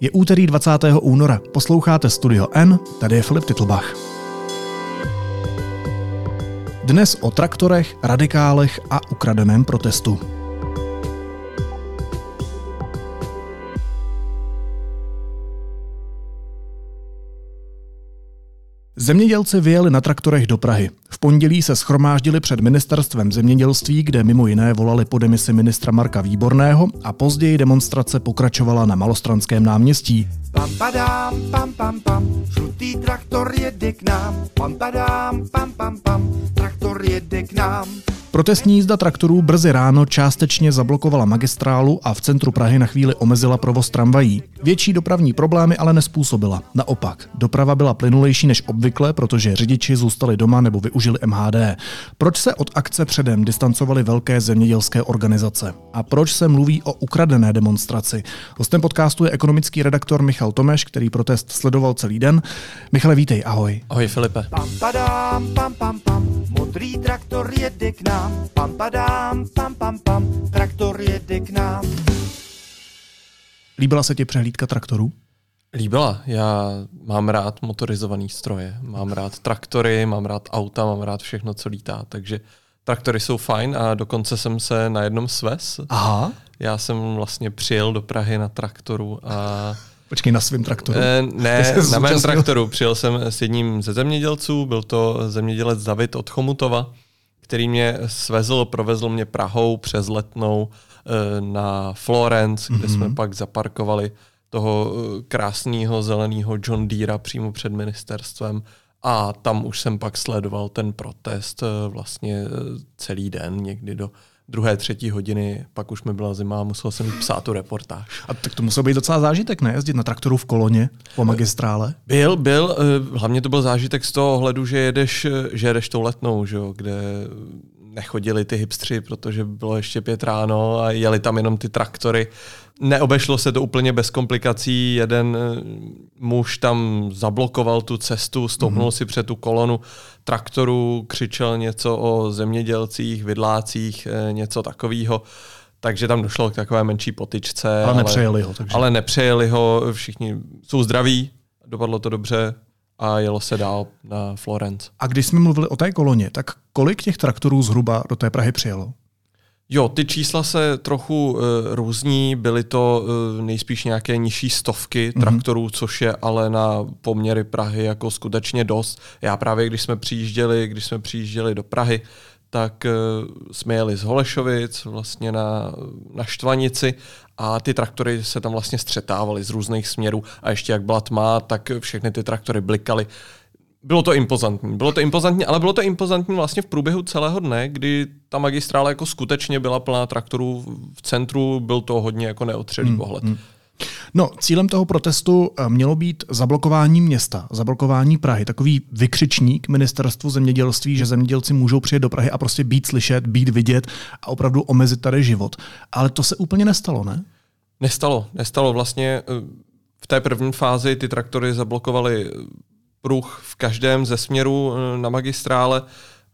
Je úterý 20. února. Posloucháte Studio N, tady je Filip Titlbach. Dnes o traktorech, radikálech a ukradeném protestu. Zemědělci vyjeli na traktorech do Prahy. V pondělí se schromáždili před ministerstvem zemědělství, kde mimo jiné volali po demisi ministra Marka Výborného a později demonstrace pokračovala na Malostranském náměstí. Pam padám, pam pam pam, žlutý traktor jede k nám. Pam padám, pam pam pam, traktor jede k nám. Protestní jízda traktorů brzy ráno částečně zablokovala magistrálu a v centru Prahy na chvíli omezila provoz tramvají. Větší dopravní problémy ale nespůsobila. Naopak, doprava byla plynulejší než obvykle, protože řidiči zůstali doma nebo využili MHD. Proč se od akce předem distancovaly velké zemědělské organizace? A proč se mluví o ukradené demonstraci? Hostem podcastu je ekonomický redaktor Michal Tomeš, který protest sledoval celý den. Michale, vítej, ahoj. Ahoj Filipe. Pam, padám, pam, pam, pam, modrý traktor jede k nám nám, pam padám, pam pam pam, traktor jede k nám. Líbila se ti přehlídka traktorů? Líbila. Já mám rád motorizované stroje. Mám rád traktory, mám rád auta, mám rád všechno, co lítá. Takže traktory jsou fajn a dokonce jsem se na jednom svez. Aha. Já jsem vlastně přijel do Prahy na traktoru a Počkej, na svém traktoru? E, ne, na mém traktoru. Přijel jsem s jedním ze zemědělců, byl to zemědělec David od Chomutova který mě svezl, provezl mě Prahou přes Letnou eh, na Florence, kde mm-hmm. jsme pak zaparkovali toho eh, krásného zeleného John Deere přímo před ministerstvem. A tam už jsem pak sledoval ten protest eh, vlastně celý den, někdy do druhé, třetí hodiny, pak už mi byla zima a musel jsem psát tu reportáž. A tak to musel být docela zážitek, ne? Jezdit na traktoru v koloně po magistrále? Byl, byl. Eh, hlavně to byl zážitek z toho ohledu, že jedeš, eh, že jedeš tou letnou, že jo, kde nechodili ty hipstři, protože bylo ještě pět ráno a jeli tam jenom ty traktory. Neobešlo se to úplně bez komplikací. Jeden eh, muž tam zablokoval tu cestu, stoupnul mm-hmm. si před tu kolonu traktoru, křičel něco o zemědělcích, vidlácích, eh, něco takového. Takže tam došlo k takové menší potyčce. Ale, ale nepřejeli ho. Takže. Ale nepřejeli ho, všichni jsou zdraví, dopadlo to dobře a jelo se dál na Florence. A když jsme mluvili o té koloně, tak kolik těch traktorů zhruba do té Prahy přijelo? Jo, ty čísla se trochu uh, různí, byly to uh, nejspíš nějaké nižší stovky mm-hmm. traktorů, což je ale na poměry Prahy jako skutečně dost. Já právě, když jsme přijížděli, když jsme přijížděli do Prahy, tak uh, jsme jeli z Holešovic vlastně na, na Štvanici a ty traktory se tam vlastně střetávaly z různých směrů a ještě jak byla tma, tak všechny ty traktory blikaly bylo to impozantní. Bylo to impozantní, ale bylo to impozantní vlastně v průběhu celého dne, kdy ta magistrála jako skutečně byla plná traktorů v centru, byl to hodně jako neotřelý hmm, pohled. Hmm. No, cílem toho protestu eh, mělo být zablokování města, zablokování Prahy, takový vykřičník ministerstvu zemědělství, že zemědělci můžou přijet do Prahy a prostě být slyšet, být vidět a opravdu omezit tady život. Ale to se úplně nestalo, ne? Nestalo, nestalo. Vlastně eh, v té první fázi ty traktory zablokovaly pruh v každém ze směru eh, na magistrále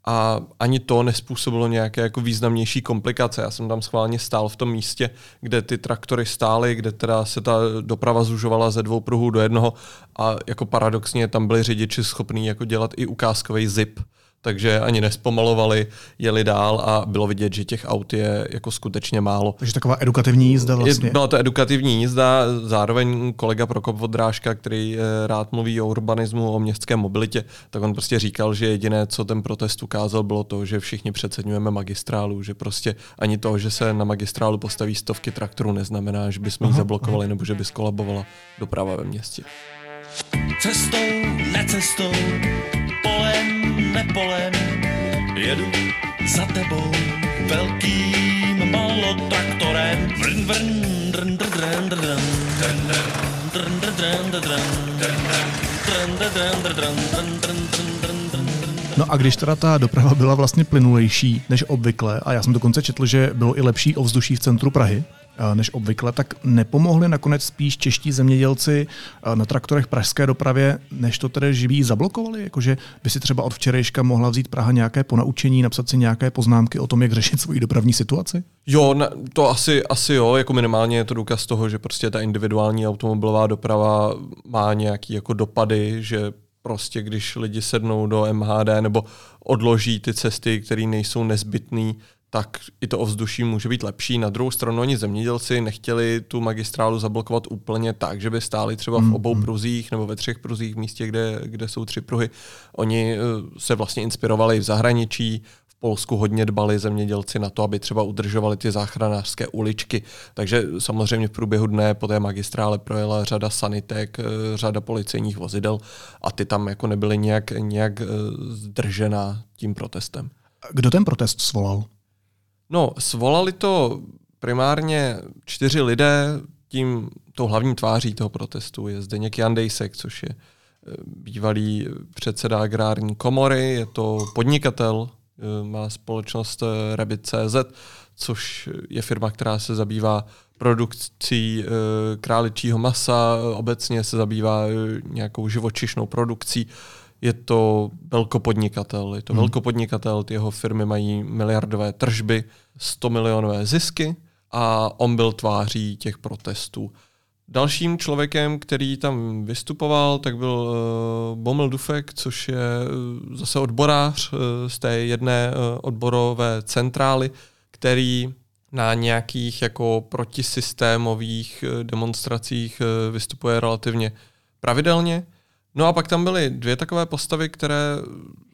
a ani to nespůsobilo nějaké jako významnější komplikace. Já jsem tam schválně stál v tom místě, kde ty traktory stály, kde teda se ta doprava zužovala ze dvou pruhů do jednoho a jako paradoxně tam byli řidiči schopní jako dělat i ukázkový zip takže ani nespomalovali, jeli dál a bylo vidět, že těch aut je jako skutečně málo. Takže taková edukativní jízda vlastně. Byla to edukativní jízda, zároveň kolega Prokop Vodrážka, který eh, rád mluví o urbanismu, o městské mobilitě, tak on prostě říkal, že jediné, co ten protest ukázal, bylo to, že všichni přeceňujeme magistrálu, že prostě ani to, že se na magistrálu postaví stovky traktorů, neznamená, že bychom ji zablokovali nebo že by skolabovala doprava ve městě. Cestou, necestou, nepolem, jedu za tebou velkým malotraktorem. Vrn, vrn, drn, drn, drn, drn, drn, drn, drn, drn, No a když teda ta doprava byla vlastně plynulejší než obvykle, a já jsem dokonce četl, že bylo i lepší ovzduší v centru Prahy, než obvykle, tak nepomohli nakonec spíš čeští zemědělci na traktorech pražské dopravě, než to tedy živí zablokovali? Jakože by si třeba od včerejška mohla vzít Praha nějaké ponaučení, napsat si nějaké poznámky o tom, jak řešit svoji dopravní situaci? Jo, to asi, asi jo, jako minimálně je to důkaz toho, že prostě ta individuální automobilová doprava má nějaký jako dopady, že prostě když lidi sednou do MHD nebo odloží ty cesty, které nejsou nezbytné, tak i to ovzduší může být lepší. Na druhou stranu oni zemědělci nechtěli tu magistrálu zablokovat úplně tak, že by stáli třeba v obou mm-hmm. pruzích nebo ve třech pruzích v místě, kde, kde jsou tři pruhy. Oni eh, se vlastně inspirovali v zahraničí, v Polsku hodně dbali zemědělci na to, aby třeba udržovali ty záchranářské uličky. Takže samozřejmě v průběhu dne po té magistrále projela řada sanitek, eh, řada policejních vozidel a ty tam jako nebyly nějak, nějak eh, zdržená tím protestem. Kdo ten protest svolal? No, svolali to primárně čtyři lidé, tím tou hlavní tváří toho protestu. Je Zdeněk Jandejsek, což je e, bývalý předseda agrární komory, je to podnikatel, e, má společnost e, Rabbit.cz, což je firma, která se zabývá produkcí králičího masa, obecně se zabývá nějakou živočišnou produkcí je to velkopodnikatel. Je to hmm. velkopodnikatel, ty jeho firmy mají miliardové tržby, 100 milionové zisky a on byl tváří těch protestů. Dalším člověkem, který tam vystupoval, tak byl uh, Bomel Dufek, což je uh, zase odborář uh, z té jedné uh, odborové centrály, který na nějakých jako protisystémových uh, demonstracích uh, vystupuje relativně pravidelně. No a pak tam byly dvě takové postavy, které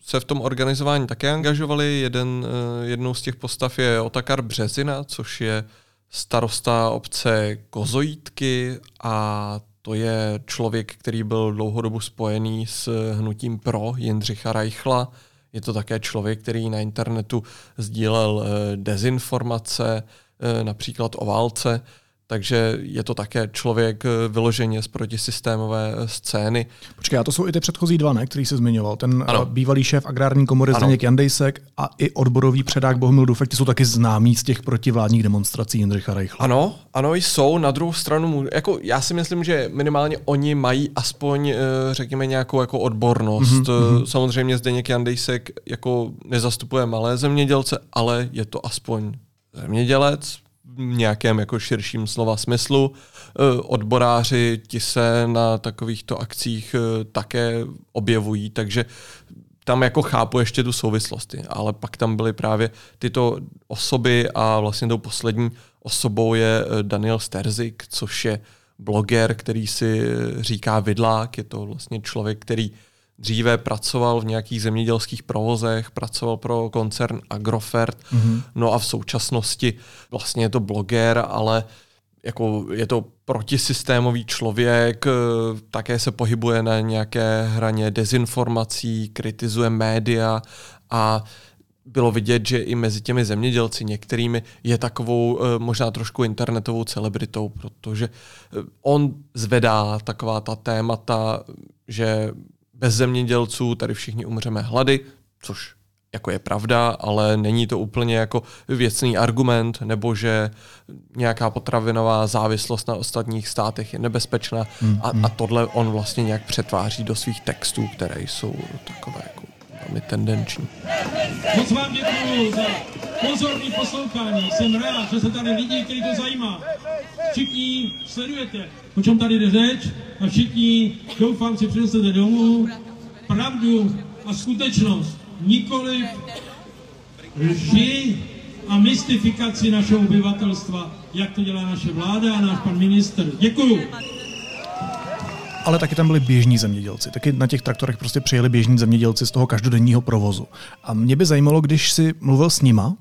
se v tom organizování také angažovaly. Jeden, eh, jednou z těch postav je Otakar Březina, což je starosta obce Kozojítky a to je člověk, který byl dlouhodobu spojený s hnutím pro Jindřicha Reichla. Je to také člověk, který na internetu sdílel eh, dezinformace, eh, například o válce takže je to také člověk eh, vyloženě z protisystémové eh, scény. Počkej, a to jsou i ty předchozí dva, ne, který se zmiňoval. Ten ano. bývalý šéf agrární komory Zdeněk Jandejsek a i odborový předák Bohumil Dufek, ty jsou taky známí z těch protivládních demonstrací Jindřicha Reichla. Ano, ano, jsou. Na druhou stranu, jako já si myslím, že minimálně oni mají aspoň, eh, řekněme, nějakou jako odbornost. Mm-hmm. Samozřejmě Zdeněk Jandejsek jako nezastupuje malé zemědělce, ale je to aspoň zemědělec, nějakém jako širším slova smyslu. E, odboráři ti se na takovýchto akcích e, také objevují, takže tam jako chápu ještě tu souvislosti, ale pak tam byly právě tyto osoby a vlastně tou poslední osobou je e, Daniel Sterzik, což je bloger, který si říká vidlák, je to vlastně člověk, který dříve pracoval v nějakých zemědělských provozech, pracoval pro koncern Agrofert, mm-hmm. no a v současnosti vlastně je to bloger, ale jako je to protisystémový člověk, eh, také se pohybuje na nějaké hraně dezinformací, kritizuje média a bylo vidět, že i mezi těmi zemědělci některými je takovou eh, možná trošku internetovou celebritou, protože eh, on zvedá taková ta témata, že bez zemědělců tady všichni umřeme hlady, což jako je pravda, ale není to úplně jako věcný argument, nebo že nějaká potravinová závislost na ostatních státech je nebezpečná hmm, a, hmm. a tohle on vlastně nějak přetváří do svých textů, které jsou takové jako velmi tendenční. Moc vám děkuji za pozorní poslouchání. Jsem rád, že se tady lidi, kteří to zajímá. Všichni sledujete, o čem tady jde řeč a všichni, doufám, si přinesete domů pravdu a skutečnost. Nikoli lži a mystifikaci našeho obyvatelstva, jak to dělá naše vláda a náš pan minister. Děkuju ale taky tam byli běžní zemědělci. Taky na těch traktorech prostě přijeli běžní zemědělci z toho každodenního provozu. A mě by zajímalo, když si mluvil s nima,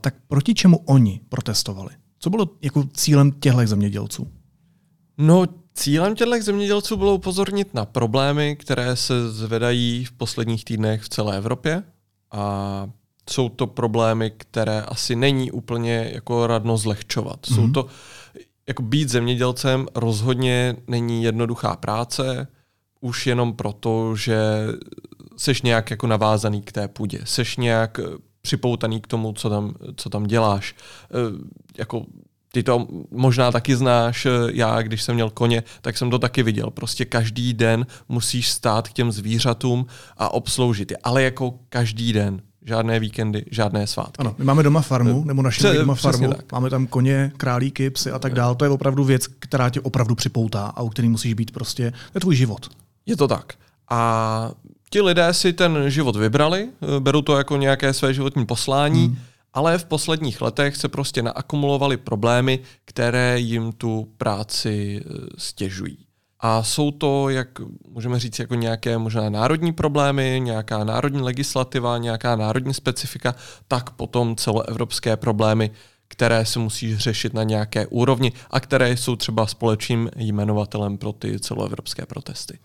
tak proti čemu oni protestovali? Co bylo jako cílem těchto zemědělců? No, cílem těchto zemědělců bylo upozornit na problémy, které se zvedají v posledních týdnech v celé Evropě. A jsou to problémy, které asi není úplně jako radno zlehčovat. Mm-hmm. Jsou mhm. to jako být zemědělcem rozhodně není jednoduchá práce, už jenom proto, že seš nějak jako navázaný k té půdě, seš nějak připoutaný k tomu, co tam, co tam děláš. E, jako ty to možná taky znáš, já když jsem měl koně, tak jsem to taky viděl. Prostě každý den musíš stát k těm zvířatům a obsloužit je. Ale jako každý den. Žádné víkendy, žádné svátky. Ano, my máme doma farmu, nebo naši Pře- doma farmu, tak. máme tam koně, králíky, psy a tak dále. To je opravdu věc, která tě opravdu připoutá a u který musíš být prostě, to je tvůj život. Je to tak. A ti lidé si ten život vybrali, berou to jako nějaké své životní poslání, hmm ale v posledních letech se prostě naakumulovaly problémy, které jim tu práci e, stěžují. A jsou to, jak můžeme říct, jako nějaké možná národní problémy, nějaká národní legislativa, nějaká národní specifika, tak potom celoevropské problémy, které se musí řešit na nějaké úrovni a které jsou třeba společným jmenovatelem pro ty celoevropské protesty.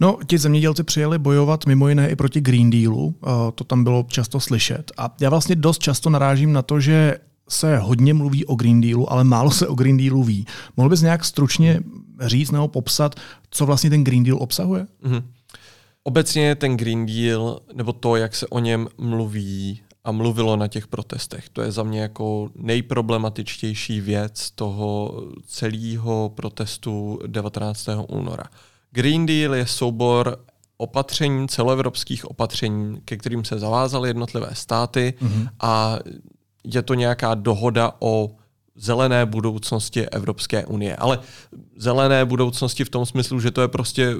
No, ti zemědělci přijeli bojovat mimo jiné i proti Green Dealu, to tam bylo často slyšet. A já vlastně dost často narážím na to, že se hodně mluví o Green Dealu, ale málo se o Green Dealu ví. Mohl bys nějak stručně říct nebo popsat, co vlastně ten Green Deal obsahuje? Mm-hmm. Obecně ten Green Deal, nebo to, jak se o něm mluví a mluvilo na těch protestech, to je za mě jako nejproblematičtější věc toho celého protestu 19. února. Green Deal je soubor opatření, celoevropských opatření, ke kterým se zavázaly jednotlivé státy mm-hmm. a je to nějaká dohoda o zelené budoucnosti Evropské unie. Ale zelené budoucnosti v tom smyslu, že to je prostě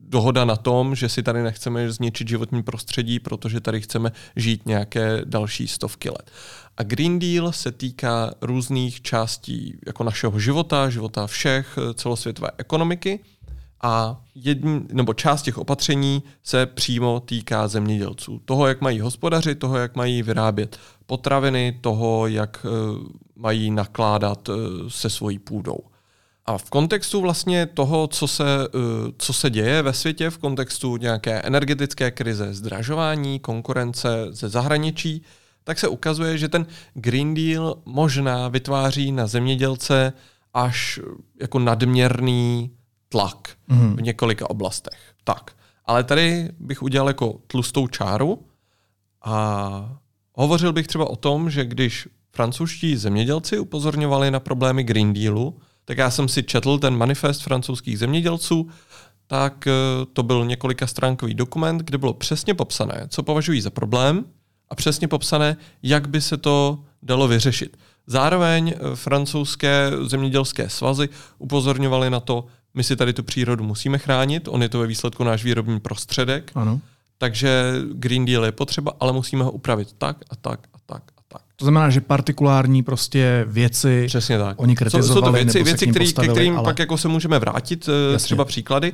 dohoda na tom, že si tady nechceme zničit životní prostředí, protože tady chceme žít nějaké další stovky let. A Green Deal se týká různých částí jako našeho života, života všech, celosvětové ekonomiky a jedn, nebo část těch opatření se přímo týká zemědělců. Toho, jak mají hospodařit, toho, jak mají vyrábět potraviny, toho, jak uh, mají nakládat uh, se svojí půdou. A v kontextu vlastně toho, co se, uh, co se děje ve světě, v kontextu nějaké energetické krize, zdražování, konkurence ze zahraničí, tak se ukazuje, že ten Green Deal možná vytváří na zemědělce až jako nadměrný tlak mm. v několika oblastech. Tak, ale tady bych udělal jako tlustou čáru a hovořil bych třeba o tom, že když francouzští zemědělci upozorňovali na problémy Green Dealu, tak já jsem si četl ten manifest francouzských zemědělců, tak eh, to byl několika stránkový dokument, kde bylo přesně popsané, co považují za problém a přesně popsané, jak by se to dalo vyřešit. Zároveň eh, francouzské zemědělské svazy upozorňovaly na to, my si tady tu přírodu musíme chránit, on je to ve výsledku náš výrobní prostředek, ano. takže Green Deal je potřeba, ale musíme ho upravit tak a tak a tak a tak. To znamená, že partikulární prostě věci Přesně tak. oni kritizovali, jsou, to věci, věci který, ke kterým ale... pak jako se můžeme vrátit, eh, Jasně. třeba příklady,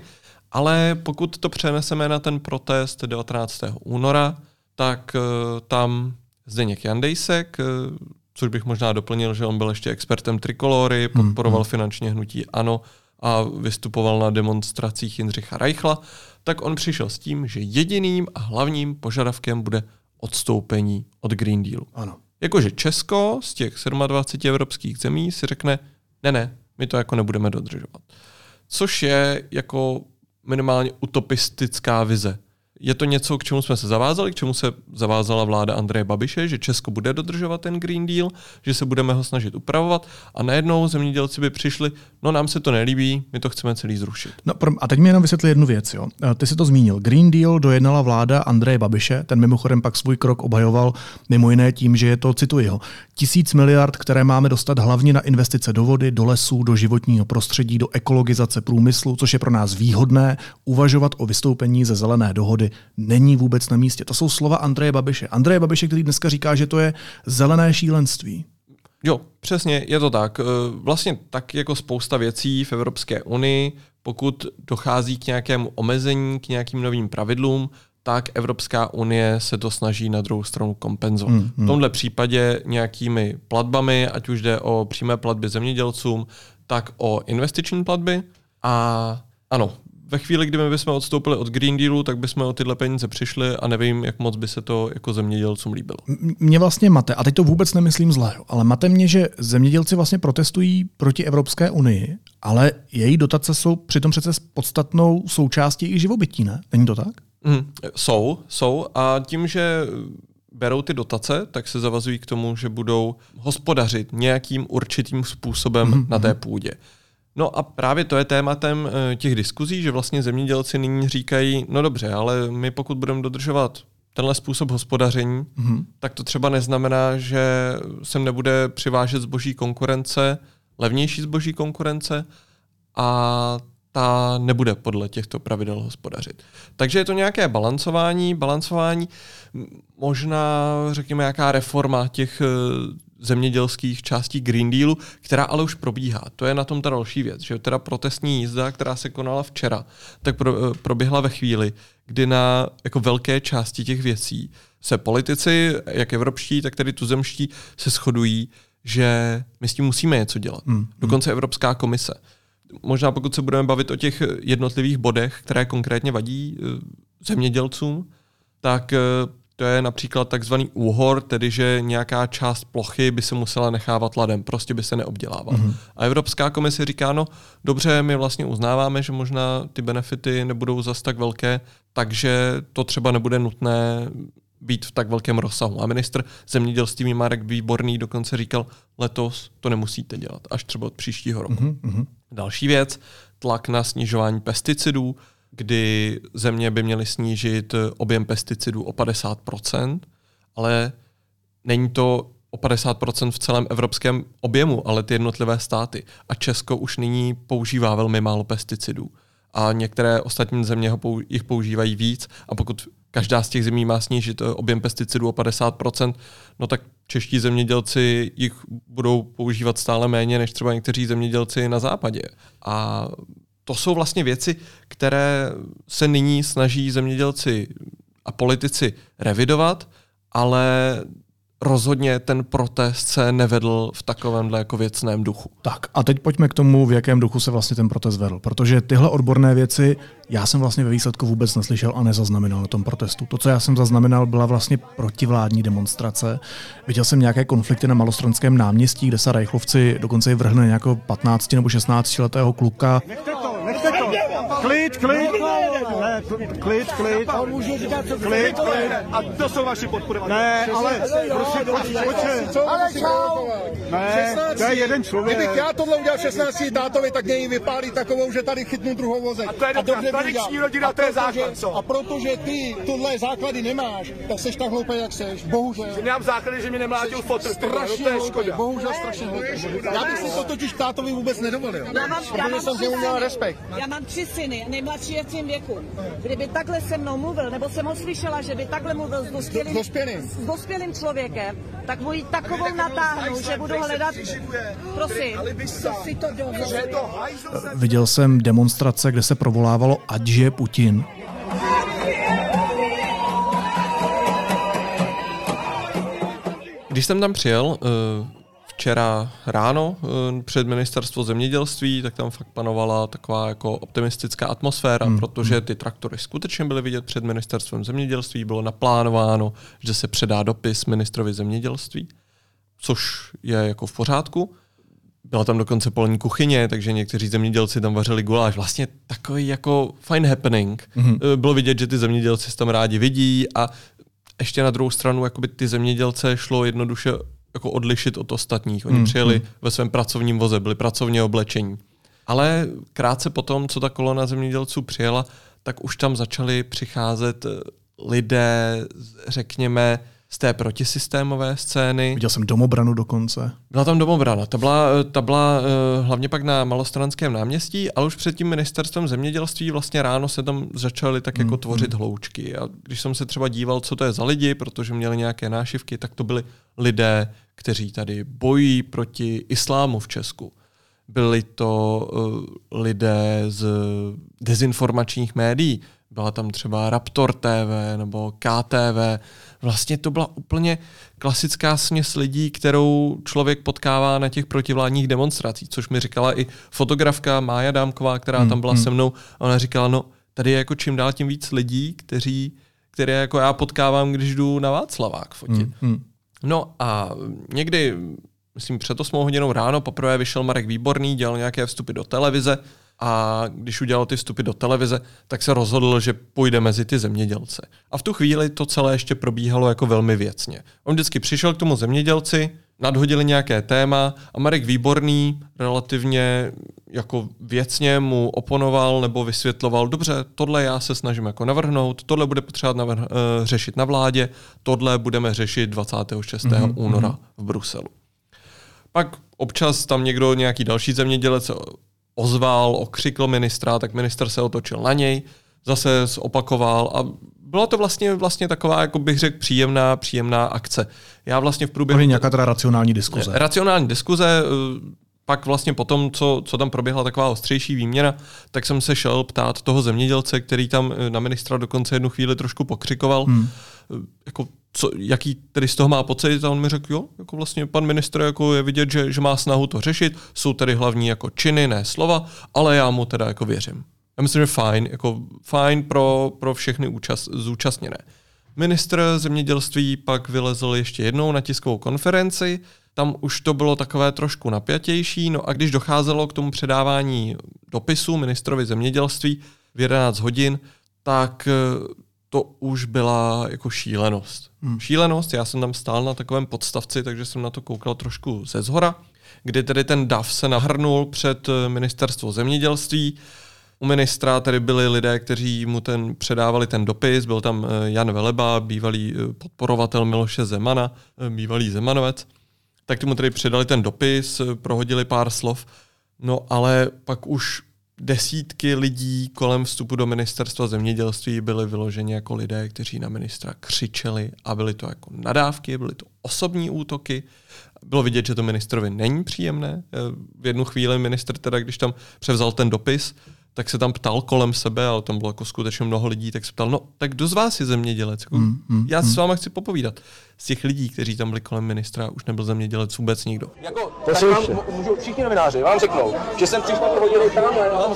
ale pokud to přeneseme na ten protest 19. února, tak uh, tam Zdeněk Jandejsek, uh, což bych možná doplnil, že on byl ještě expertem trikolory, hmm, podporoval hmm. finančně hnutí ANO, a vystupoval na demonstracích Jindřicha Reichla, tak on přišel s tím, že jediným a hlavním požadavkem bude odstoupení od Green Dealu. Ano. Jakože Česko z těch 27 evropských zemí si řekne, ne, ne, my to jako nebudeme dodržovat. Což je jako minimálně utopistická vize je to něco, k čemu jsme se zavázali, k čemu se zavázala vláda Andreje Babiše, že Česko bude dodržovat ten Green Deal, že se budeme ho snažit upravovat a najednou zemědělci by přišli, no nám se to nelíbí, my to chceme celý zrušit. No a teď mi jenom vysvětli jednu věc. Jo. Ty si to zmínil. Green Deal dojednala vláda Andreje Babiše, ten mimochodem pak svůj krok obhajoval mimo jiné tím, že je to, cituji ho, tisíc miliard, které máme dostat hlavně na investice do vody, do lesů, do životního prostředí, do ekologizace průmyslu, což je pro nás výhodné, uvažovat o vystoupení ze zelené dohody není vůbec na místě. To jsou slova Andreje Babiše. Andreje Babiše, který dneska říká, že to je zelené šílenství. Jo, přesně, je to tak. E, vlastně tak jako spousta věcí v Evropské unii, pokud dochází k nějakému omezení, k nějakým novým pravidlům, tak Evropská unie se to snaží na druhou stranu kompenzovat. Hmm, hmm. V tomhle případě nějakými platbami, ať už jde o přímé platby zemědělcům, tak o investiční platby. A ano, ve chvíli, kdy my bychom odstoupili od Green Dealu, tak bychom o tyhle peníze přišli a nevím, jak moc by se to jako zemědělcům líbilo. Mě vlastně mate, a teď to vůbec nemyslím zle, ale mate mě, že zemědělci vlastně protestují proti Evropské unii, ale její dotace jsou přitom přece podstatnou součástí i živobytí, ne? Není to tak? Mm, jsou, jsou a tím, že berou ty dotace, tak se zavazují k tomu, že budou hospodařit nějakým určitým způsobem mm-hmm. na té půdě. No a právě to je tématem eh, těch diskuzí, že vlastně zemědělci nyní říkají, no dobře, ale my pokud budeme dodržovat tenhle způsob hospodaření, mm-hmm. tak to třeba neznamená, že sem nebude přivážet zboží konkurence, levnější zboží konkurence a ta nebude podle těchto pravidel hospodařit. Takže je to nějaké balancování, balancování, možná řekněme nějaká reforma těch eh, zemědělských částí Green Dealu, která ale už probíhá. To je na tom ta další věc, že teda protestní jízda, která se konala včera, tak pro, eh, proběhla ve chvíli, kdy na jako velké části těch věcí se politici, jak evropští, tak tedy tuzemští, se shodují, že my s tím musíme něco dělat. Hmm. Dokonce Evropská komise. Možná pokud se budeme bavit o těch jednotlivých bodech, které konkrétně vadí eh, zemědělcům, tak eh, to je například takzvaný úhor, tedy že nějaká část plochy by se musela nechávat ladem, prostě by se neobdělával. Mm-hmm. A Evropská komise říká, no dobře, my vlastně uznáváme, že možná ty benefity nebudou zas tak velké, takže to třeba nebude nutné být v tak velkém rozsahu. A ministr zemědělství Marek Výborný dokonce říkal, letos to nemusíte dělat, až třeba od příštího roku. Mm-hmm. Další věc, tlak na snižování pesticidů, kdy země by měly snížit objem pesticidů o 50%, ale není to o 50% v celém evropském objemu, ale ty jednotlivé státy. A Česko už nyní používá velmi málo pesticidů. A některé ostatní země ho pou, jich používají víc. A pokud každá z těch zemí má snížit objem pesticidů o 50%, no tak čeští zemědělci jich budou používat stále méně než třeba někteří zemědělci na západě. A to jsou vlastně věci, které se nyní snaží zemědělci a politici revidovat, ale rozhodně ten protest se nevedl v takovémhle jako věcném duchu. Tak a teď pojďme k tomu, v jakém duchu se vlastně ten protest vedl. Protože tyhle odborné věci já jsem vlastně ve výsledku vůbec neslyšel a nezaznamenal na tom protestu. To, co já jsem zaznamenal, byla vlastně protivládní demonstrace. Viděl jsem nějaké konflikty na Malostranském náměstí, kde se rajchlovci dokonce i vrhli nějakého 15 nebo 16 letého kluka. Nechte to, nechte to. Klid, klid. Ne, klid, klid. A on může říkat, co klid, klid. A to jsou vaši podporovaní. Ne, ale prosím, pojď, pojď Ale čau. Ne, to je jeden člověk. Kdybych já tohle udělal 16 tátovi, tak něj vypálí takovou, že tady chytnu druhou vozek. A to je dobrá, tradiční rodina, to je základ, co? A protože ty tohle základy nemáš, tak seš tak hloupý, jak seš. Bohužel. Že nemám základy, že mi nemlátil fotr. Strašně no, to je škoda. Bohužel strašně hloupý. Já bych si to totiž tátovi vůbec nedovolil. Já mám, já mám jsem měl respekt. Já mám tři syny, nejmladší je v tím věku. Kdyby takhle se mnou mluvil, nebo jsem ho slyšela, že by takhle mluvil s dospělým, dospělým. S dospělým člověkem, tak mu ji takovou natáhnu, že budu hledat... Prosím, co si to Viděl jsem demonstrace, kde se provolávalo, ať je Putin. Když jsem tam přijel, eh, včera ráno eh, před ministerstvo zemědělství, tak tam fakt panovala taková jako optimistická atmosféra, mm. protože ty traktory skutečně byly vidět před ministerstvem zemědělství, bylo naplánováno, že se předá dopis ministrovi zemědělství, což je jako v pořádku. Byla tam dokonce polní kuchyně, takže někteří zemědělci tam vařili guláš. Vlastně takový jako fine happening. Mm-hmm. Bylo vidět, že ty zemědělci se tam rádi vidí a ještě na druhou stranu jakoby ty zemědělce šlo jednoduše jako odlišit od ostatních. Oni hmm. přijeli hmm. ve svém pracovním voze, byli pracovně oblečení. Ale krátce potom, co ta kolona zemědělců přijela, tak už tam začali přicházet lidé, řekněme, z té protisystémové scény. Viděl jsem domobranu dokonce. Byla tam domobrana. Ta byla, ta byla uh, hlavně pak na Malostranském náměstí, ale už před tím ministerstvem zemědělství vlastně ráno se tam začaly tak jako mm, tvořit mm. hloučky. A když jsem se třeba díval, co to je za lidi, protože měli nějaké nášivky, tak to byli lidé, kteří tady bojí proti islámu v Česku. Byli to uh, lidé z dezinformačních médií. Byla tam třeba Raptor TV nebo KTV. Vlastně to byla úplně klasická směs lidí, kterou člověk potkává na těch protivládních demonstracích, což mi říkala i fotografka Mája Dámková, která hmm, tam byla hmm. se mnou. Ona říkala, no tady je jako čím dál tím víc lidí, kteří, které jako já potkávám, když jdu na Václavák fotit. Hmm, hmm. No a někdy, myslím před 8 hodinou ráno, poprvé vyšel Marek Výborný, dělal nějaké vstupy do televize a když udělal ty vstupy do televize, tak se rozhodl, že půjde mezi ty zemědělce. A v tu chvíli to celé ještě probíhalo jako velmi věcně. On vždycky přišel k tomu zemědělci, nadhodili nějaké téma a Marek Výborný relativně jako věcně mu oponoval nebo vysvětloval, dobře, tohle já se snažím jako navrhnout, tohle bude potřeba navrh- uh, řešit na vládě, tohle budeme řešit 26. Mm-hmm. února v Bruselu. Pak občas tam někdo, nějaký další zemědělec ozval, okřikl ministra, tak minister se otočil na něj, zase opakoval a byla to vlastně, vlastně taková, jako bych řekl, příjemná, příjemná akce. Já vlastně v průběhu... Byly nějaká teda racionální diskuze. Racionální diskuze, eh, pak vlastně po tom, co, co tam proběhla taková ostřejší výměna, tak jsem se šel ptát toho zemědělce, který tam eh, na ministra dokonce jednu chvíli trošku pokřikoval, hmm. Eh, jako co, jaký tedy z toho má pocit a on mi řekl, jo, jako vlastně pan ministr jako je vidět, že, že má snahu to řešit, jsou tedy hlavní jako činy, ne slova, ale já mu teda jako věřím. Já myslím, že fajn, jako fajn pro, pro všechny účast, zúčastněné. Ministr zemědělství pak vylezl ještě jednou na tiskovou konferenci, tam už to bylo takové trošku napjatější, no a když docházelo k tomu předávání dopisu ministrovi zemědělství v 11 hodin, tak eh, to už byla jako šílenost. Hmm. Šílenost, já jsem tam stál na takovém podstavci, takže jsem na to koukal trošku ze zhora, kdy tedy ten DAF se nahrnul před eh, ministerstvo zemědělství, u ministra tady byli lidé, kteří mu ten předávali ten dopis, byl tam eh, Jan Veleba, bývalý podporovatel Miloše Zemana, bývalý Zemanovec. Tak mu tedy předali ten dopis, prohodili pár slov, no ale pak už desítky lidí kolem vstupu do ministerstva zemědělství byly vyloženi jako lidé, kteří na ministra křičeli a byly to jako nadávky, byly to osobní útoky. Bylo vidět, že to ministrovi není příjemné. V jednu chvíli minister teda, když tam převzal ten dopis, tak se tam ptal kolem sebe, ale tam bylo jako skutečně mnoho lidí, tak se ptal, no tak kdo z vás je zemědělec? Jako, mm, mm, já mm. s váma chci popovídat. Z těch lidí, kteří tam byli kolem ministra, už nebyl zemědělec vůbec nikdo. Jako, tak vám, můžu, všichni novináři vám řeknou, že jsem tři čtvrtě hodiny tamhle na tom,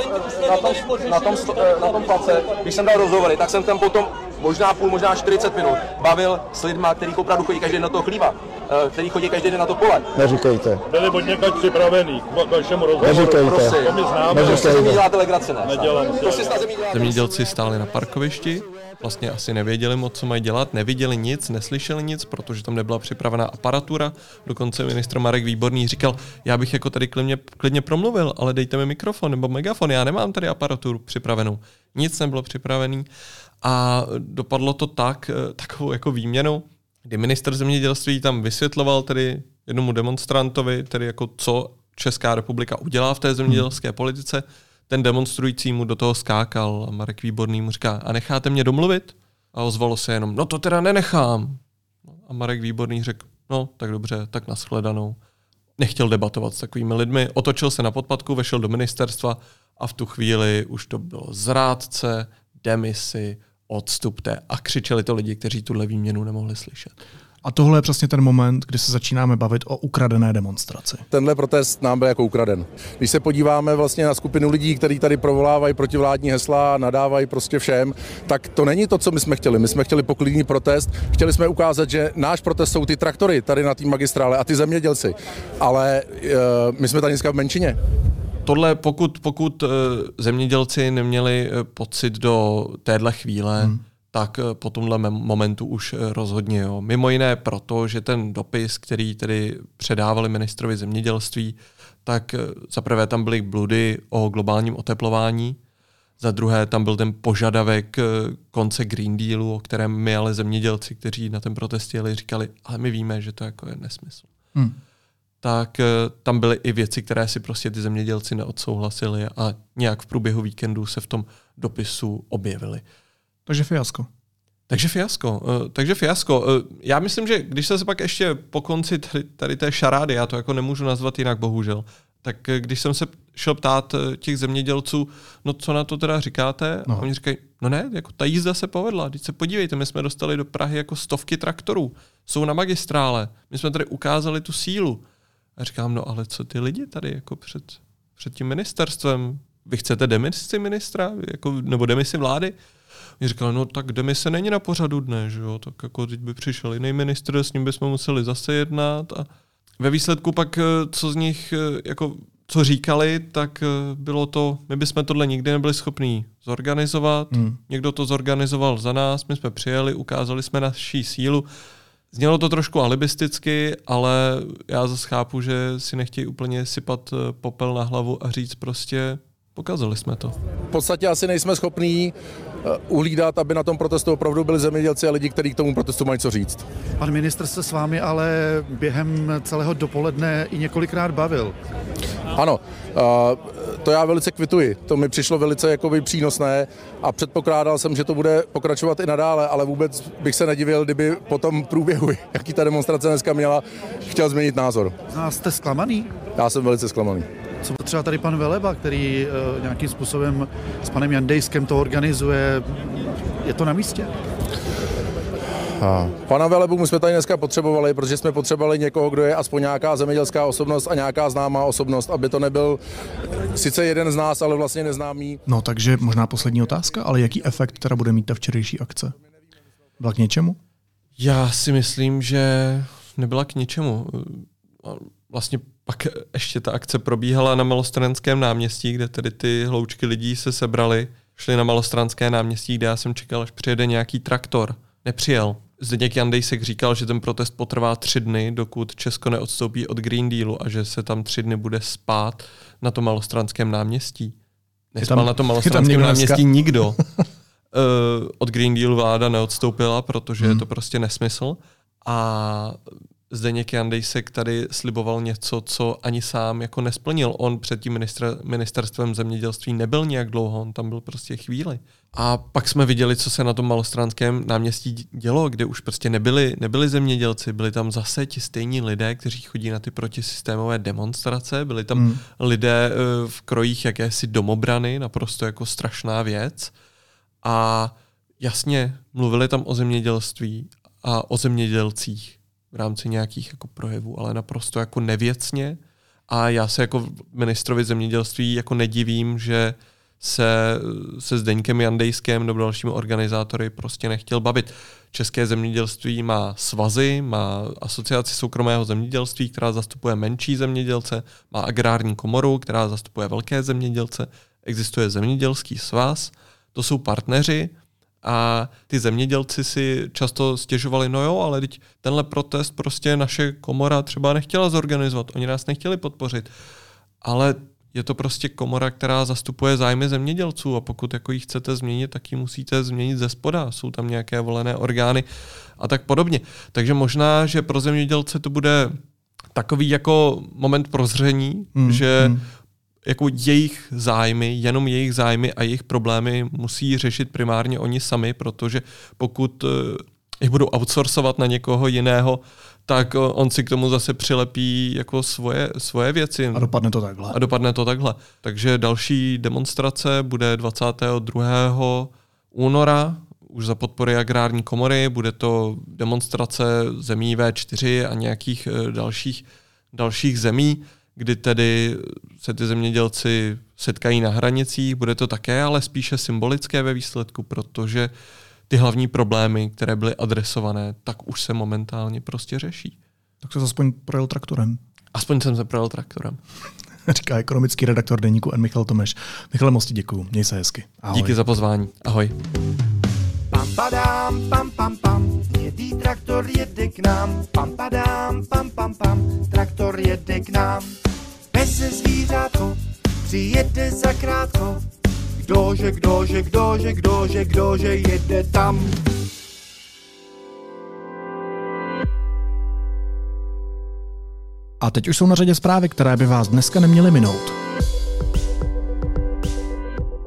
na tom, na tom, na tom place, když jsem dal rozhovory, tak jsem tam potom možná půl, možná 40 minut bavil s lidmi, kteří opravdu chodí každý den na to chlíva, eh, který chodí každý den na to pole. Neříkejte. Byli od někaď připravený k vašemu rozhovoru. Neříkejte. Prosím. To my známe. Prostě se mi děláte legraci, ne? Nedělám To si snad země Zemědělci stáli na parkovišti, vlastně asi nevěděli moc, co mají dělat, neviděli nic, neslyšeli nic, protože tam nebyla připravená aparatura. Dokonce ministr Marek Výborný říkal, já bych jako tady klidně, klidně promluvil, ale dejte mi mikrofon nebo megafon, já nemám tady aparaturu připravenou. Nic nebylo připravený a dopadlo to tak, eh, takovou jako výměnou, kdy minister zemědělství tam vysvětloval tedy jednomu demonstrantovi, tedy jako co Česká republika udělá v té zemědělské politice, ten demonstrující mu do toho skákal a Marek Výborný mu říká, a necháte mě domluvit? A ozvalo se jenom, no to teda nenechám. A Marek Výborný řekl, no tak dobře, tak nashledanou. Nechtěl debatovat s takovými lidmi, otočil se na podpadku, vešel do ministerstva a v tu chvíli už to bylo zrádce, demisi, odstupte a křičeli to lidi, kteří tuhle výměnu nemohli slyšet. A tohle je přesně ten moment, kdy se začínáme bavit o ukradené demonstraci. Tenhle protest nám byl jako ukraden. Když se podíváme vlastně na skupinu lidí, kteří tady provolávají protivládní hesla, nadávají prostě všem, tak to není to, co my jsme chtěli. My jsme chtěli poklidný protest, chtěli jsme ukázat, že náš protest jsou ty traktory tady na té magistrále a ty zemědělci. Ale uh, my jsme tady dneska v menšině tohle, pokud, pokud zemědělci neměli pocit do téhle chvíle, hmm tak eh, po tomhle momentu už eh, rozhodně jo. Mimo jiné proto, že ten dopis, který tedy předávali ministrovi zemědělství, tak eh, za prvé tam byly bludy o globálním oteplování, za druhé tam byl ten požadavek konce Green Dealu, o kterém my ale zemědělci, kteří na ten protest jeli, říkali, ale my víme, že to jako je nesmysl. Hmm. Tak tam byly i věci, které si prostě ty zemědělci neodsouhlasili a nějak v průběhu víkendu se v tom dopisu objevily. Takže fiasko. Takže fiasko. Uh, takže fiasko. Uh, já myslím, že když se pak ještě po konci tady, tady té šarády, já to jako nemůžu nazvat jinak, bohužel, tak eh, když jsem se šel ptát těch zemědělců, no co na to teda říkáte? No. A oni říkají, no ne, jako ta jízda se povedla. Teď se podívejte, my jsme dostali do Prahy jako stovky traktorů. Jsou na magistrále. My jsme tady ukázali tu sílu. A říkám, no ale co ty lidi tady jako před, před tím ministerstvem? Vy chcete demisi ministra? Jako, nebo demisi vlády? Mě říkal, no tak demise není na pořadu dne, že jo, tak jako teď by přišel jiný ministr, s ním bychom museli zase jednat a ve výsledku pak, eh, co z nich, eh, jako co říkali, tak bylo to, my bychom tohle nikdy nebyli schopní zorganizovat. Hmm. Někdo to zorganizoval za nás, my jsme přijeli, ukázali jsme naší sílu. Znělo to trošku alibisticky, ale já zase chápu, že si nechtějí úplně sypat popel na hlavu a říct prostě, pokazali jsme to. V podstatě asi nejsme schopní Eh, uhlídat, aby na tom protestu opravdu byli zemědělci a lidi, kteří k tomu protestu mají co říct. Pan ministr se s vámi ale během celého dopoledne i několikrát bavil. Ano, eh, to já velice kvituji. To mi přišlo velice jakoby přínosné a předpokládal jsem, že to bude pokračovat i nadále, ale vůbec bych se nedivil, kdyby po tom průběhu, jaký ta demonstrace dneska měla, chtěl změnit názor. A jste zklamaný? Já jsem velice zklamaný. Co třeba tady pan Veleba, který uh, nějakým způsobem s panem Jandejskem to organizuje, je to na místě? A pana Velebu my jsme tady dneska potřebovali, protože jsme potřebovali někoho, kdo je aspoň nějaká zemědělská osobnost a nějaká známá osobnost, aby to nebyl sice jeden z nás, ale vlastně neznámý. No takže možná poslední otázka, ale jaký efekt teda bude mít ta včerejší akce? Byla k něčemu? Já si myslím, že nebyla k ničemu. Vlastně pak ještě ta akce probíhala na Malostranském náměstí, kde tedy ty hloučky lidí se sebrali, šli na Malostranské náměstí, kde já jsem čekal, až přijede nějaký traktor. Nepřijel. Zdeněk Jandejsek říkal, že ten protest potrvá tři dny, dokud Česko neodstoupí od Green Dealu a že se tam tři dny bude spát na tom Malostranském náměstí. Nespal tam, na tom Malostranském náměstí nikdo. uh, od Green Dealu vláda neodstoupila, protože hmm. je to prostě nesmysl. A Zdeněk Jandejsek tady sliboval něco, co ani sám jako nesplnil. On před tím ministr, ministerstvem zemědělství nebyl nějak dlouho, on tam byl prostě chvíli. A pak jsme viděli, co se na tom malostranském náměstí dělo, kde už prostě nebyli, nebyli zemědělci, byli tam zase ti stejní lidé, kteří chodí na ty protisystémové demonstrace, byli tam hmm. lidé eh, v krojích jakési domobrany, naprosto jako strašná věc. A jasně, mluvili tam o zemědělství a o zemědělcích v rámci nějakých jako projevů, ale naprosto jako nevěcně. A já se jako ministrovi zemědělství jako nedivím, že se, se Zdeňkem Jandejském nebo dalšími organizátory prostě nechtěl bavit. České zemědělství má svazy, má asociaci soukromého zemědělství, která zastupuje menší zemědělce, má agrární komoru, která zastupuje velké zemědělce, existuje zemědělský svaz, to jsou partneři a ty zemědělci si často stěžovali, no jo, ale teď tenhle protest prostě naše komora třeba nechtěla zorganizovat, oni nás nechtěli podpořit. Ale je to prostě komora, která zastupuje zájmy zemědělců a pokud jako ji chcete změnit, tak ji musíte změnit ze spoda. Jsou tam nějaké volené orgány a tak podobně. Takže možná, že pro zemědělce to bude takový jako moment prozření, mm, že mm jako jejich zájmy, jenom jejich zájmy a jejich problémy musí řešit primárně oni sami, protože pokud eh, jich budou outsourcovat na někoho jiného, tak eh, on si k tomu zase přilepí jako svoje, svoje věci. A dopadne to takhle. A dopadne to takhle. Takže další demonstrace bude 22. února, už za podpory agrární komory, bude to demonstrace zemí V4 a nějakých eh, dalších, dalších zemí kdy tedy se ty zemědělci setkají na hranicích, bude to také, ale spíše symbolické ve výsledku, protože ty hlavní problémy, které byly adresované, tak už se momentálně prostě řeší. Tak se aspoň projel traktorem. Aspoň jsem se projel traktorem. Říká ekonomický redaktor deníku N. Michal Tomeš. Michale Mosti, děkuju. Měj se hezky. Ahoj. Díky za pozvání. Ahoj. Pam padám, pam pam pam, jedý traktor jede k nám. Pam padám, pam pam pam, traktor jede k nám. Pese zvířátko, přijede zakrátko. Kdože, kdože, kdože, kdože, kdože jede tam. A teď už jsou na řadě zprávy, které by vás dneska neměly minout.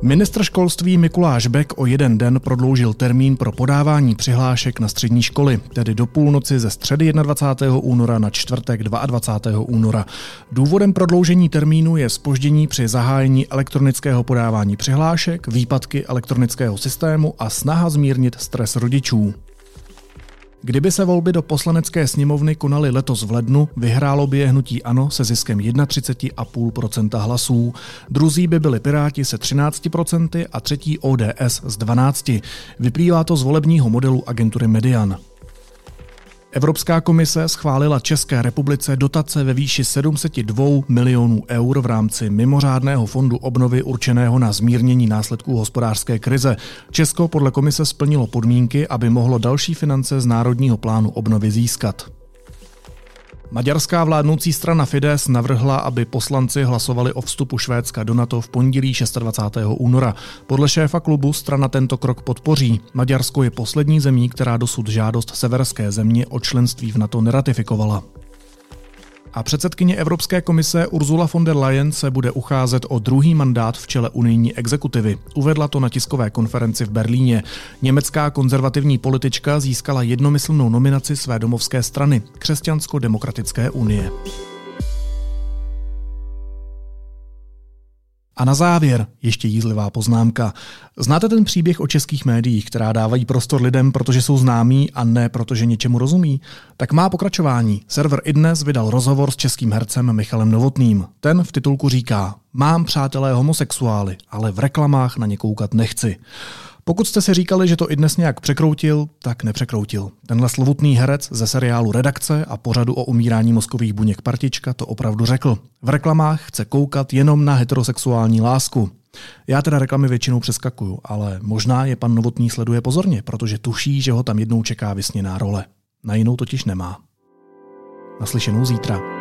Ministr školství Mikuláš Bek o jeden den prodloužil termín pro podávání přihlášek na střední školy, tedy do půlnoci ze středy 21. února na čtvrtek 22. února. Důvodem prodloužení termínu je spoždění při zahájení elektronického podávání přihlášek, výpadky elektronického systému a snaha zmírnit stres rodičů. Kdyby se volby do poslanecké sněmovny konaly letos v lednu, vyhrálo by je hnutí ANO se ziskem 31,5% hlasů. Druzí by byli Piráti se 13% a třetí ODS s 12%. Vyplývá to z volebního modelu agentury Median. Evropská komise schválila České republice dotace ve výši 702 milionů eur v rámci mimořádného fondu obnovy určeného na zmírnění následků hospodářské krize. Česko podle komise splnilo podmínky, aby mohlo další finance z Národního plánu obnovy získat. Maďarská vládnoucí strana Fides navrhla, aby poslanci hlasovali o vstupu Švédska do NATO v pondělí 26. února. Podle šéfa klubu strana tento krok podpoří. Maďarsko je poslední zemí, která dosud žádost severské země o členství v NATO neratifikovala. A předsedkyně Evropské komise Ursula von der Leyen se bude ucházet o druhý mandát v čele unijní exekutivy. Uvedla to na tiskové konferenci v Berlíně. Německá konzervativní politička získala jednomyslnou nominaci své domovské strany Křesťansko-demokratické unie. A na závěr ještě jízlivá poznámka. Znáte ten příběh o českých médiích, která dávají prostor lidem, protože jsou známí a ne protože něčemu rozumí? Tak má pokračování. Server iDnes vydal rozhovor s českým hercem Michalem Novotným. Ten v titulku říká, mám přátelé homosexuály, ale v reklamách na ně koukat nechci. Pokud jste si říkali, že to i dnes nějak překroutil, tak nepřekroutil. Tenhle slovutný herec ze seriálu Redakce a pořadu o umírání mozkových buněk Partička to opravdu řekl. V reklamách chce koukat jenom na heterosexuální lásku. Já teda reklamy většinou přeskakuju, ale možná je pan Novotný sleduje pozorně, protože tuší, že ho tam jednou čeká vysněná role. Na jinou totiž nemá. Naslyšenou zítra.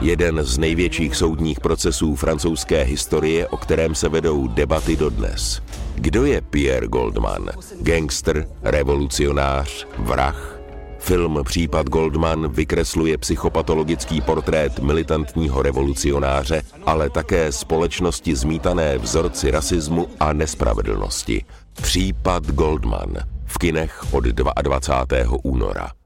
Jeden z největších soudních procesů francouzské historie, o kterém se vedou debaty dodnes. Kdo je Pierre Goldman? Gangster, revolucionář, vrah? Film Případ Goldman vykresluje psychopatologický portrét militantního revolucionáře, ale také společnosti zmítané vzorci rasismu a nespravedlnosti. Případ Goldman v kinech od 22. února.